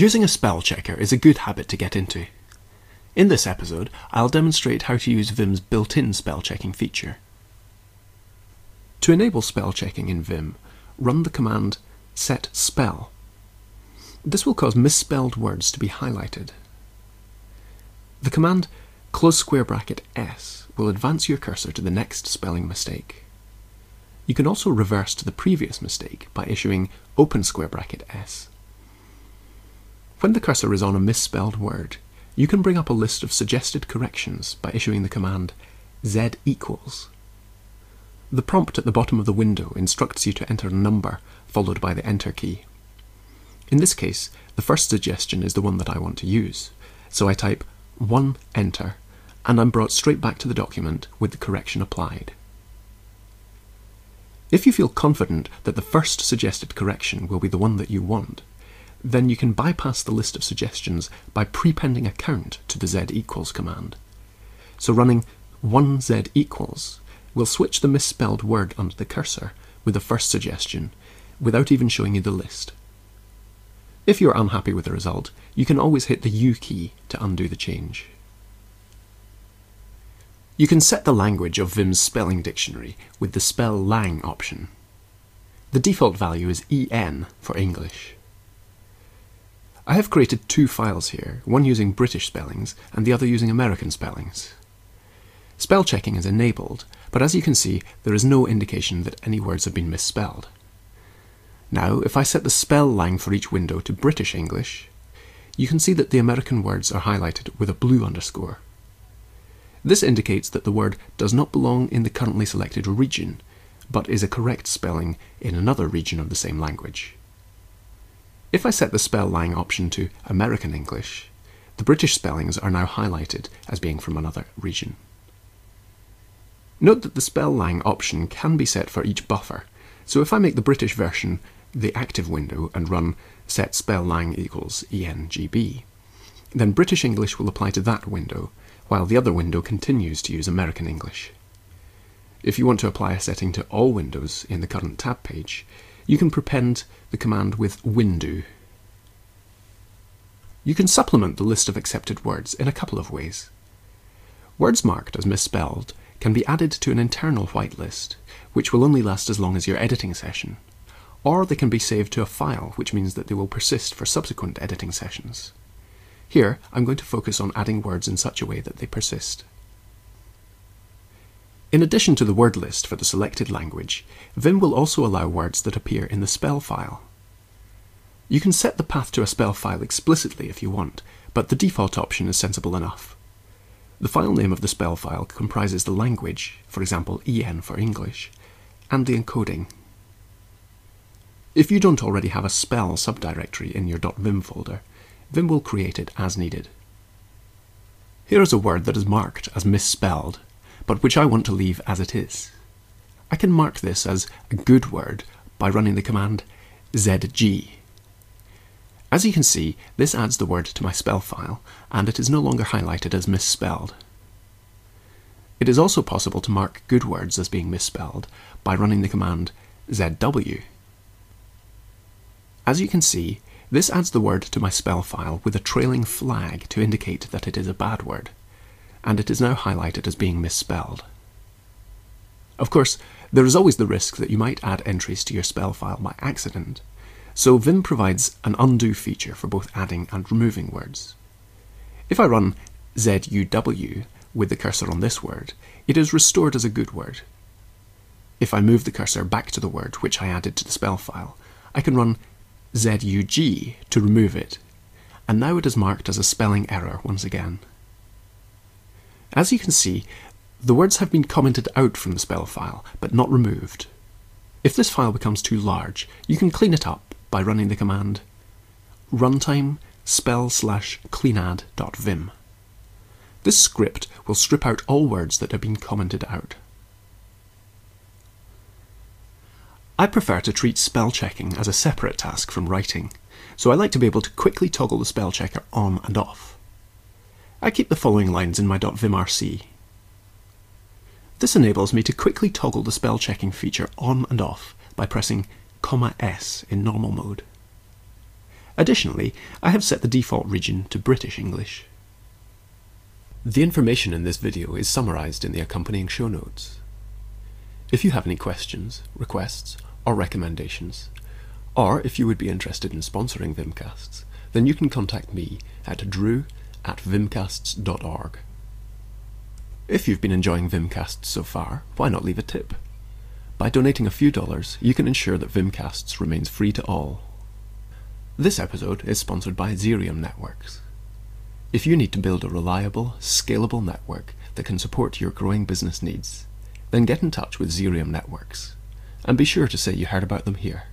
Using a spell checker is a good habit to get into. In this episode, I'll demonstrate how to use Vim's built-in spell checking feature. To enable spell checking in Vim, run the command set spell. This will cause misspelled words to be highlighted. The command close square bracket s will advance your cursor to the next spelling mistake. You can also reverse to the previous mistake by issuing open square bracket s. When the cursor is on a misspelled word, you can bring up a list of suggested corrections by issuing the command z equals. The prompt at the bottom of the window instructs you to enter a number followed by the enter key. In this case, the first suggestion is the one that I want to use, so I type 1 enter and I'm brought straight back to the document with the correction applied. If you feel confident that the first suggested correction will be the one that you want, then you can bypass the list of suggestions by prepending a count to the z equals command. So running 1z equals will switch the misspelled word under the cursor with the first suggestion without even showing you the list. If you're unhappy with the result, you can always hit the U key to undo the change. You can set the language of Vim's spelling dictionary with the spell lang option. The default value is EN for English. I have created two files here, one using British spellings and the other using American spellings. Spell checking is enabled, but as you can see, there is no indication that any words have been misspelled. Now, if I set the spell lang for each window to British English, you can see that the American words are highlighted with a blue underscore. This indicates that the word does not belong in the currently selected region, but is a correct spelling in another region of the same language. If I set the spell lang option to American English, the British spellings are now highlighted as being from another region. Note that the spell lang option can be set for each buffer, so if I make the British version the active window and run set spell lang equals ENGB, then British English will apply to that window, while the other window continues to use American English. If you want to apply a setting to all windows in the current tab page, you can prepend the command with window. You can supplement the list of accepted words in a couple of ways. Words marked as misspelled can be added to an internal whitelist, which will only last as long as your editing session, or they can be saved to a file, which means that they will persist for subsequent editing sessions. Here, I'm going to focus on adding words in such a way that they persist. In addition to the word list for the selected language, Vim will also allow words that appear in the spell file. You can set the path to a spell file explicitly if you want, but the default option is sensible enough. The file name of the spell file comprises the language, for example EN for English, and the encoding. If you don't already have a spell subdirectory in your .vim folder, Vim will create it as needed. Here is a word that is marked as misspelled but which I want to leave as it is. I can mark this as a good word by running the command zg. As you can see, this adds the word to my spell file, and it is no longer highlighted as misspelled. It is also possible to mark good words as being misspelled by running the command zw. As you can see, this adds the word to my spell file with a trailing flag to indicate that it is a bad word and it is now highlighted as being misspelled. Of course, there is always the risk that you might add entries to your spell file by accident, so Vim provides an undo feature for both adding and removing words. If I run ZUW with the cursor on this word, it is restored as a good word. If I move the cursor back to the word which I added to the spell file, I can run ZUG to remove it, and now it is marked as a spelling error once again. As you can see, the words have been commented out from the spell file, but not removed. If this file becomes too large, you can clean it up by running the command runtime spell slash cleanadd.vim. This script will strip out all words that have been commented out. I prefer to treat spell checking as a separate task from writing, so I like to be able to quickly toggle the spell checker on and off. I keep the following lines in my .vimrc. This enables me to quickly toggle the spell checking feature on and off by pressing comma S in normal mode. Additionally, I have set the default region to British English. The information in this video is summarised in the accompanying show notes. If you have any questions, requests, or recommendations, or if you would be interested in sponsoring Vimcasts, then you can contact me at drew at vimcasts.org. If you've been enjoying Vimcasts so far, why not leave a tip? By donating a few dollars, you can ensure that Vimcasts remains free to all. This episode is sponsored by Xerium Networks. If you need to build a reliable, scalable network that can support your growing business needs, then get in touch with Xerium Networks. And be sure to say you heard about them here.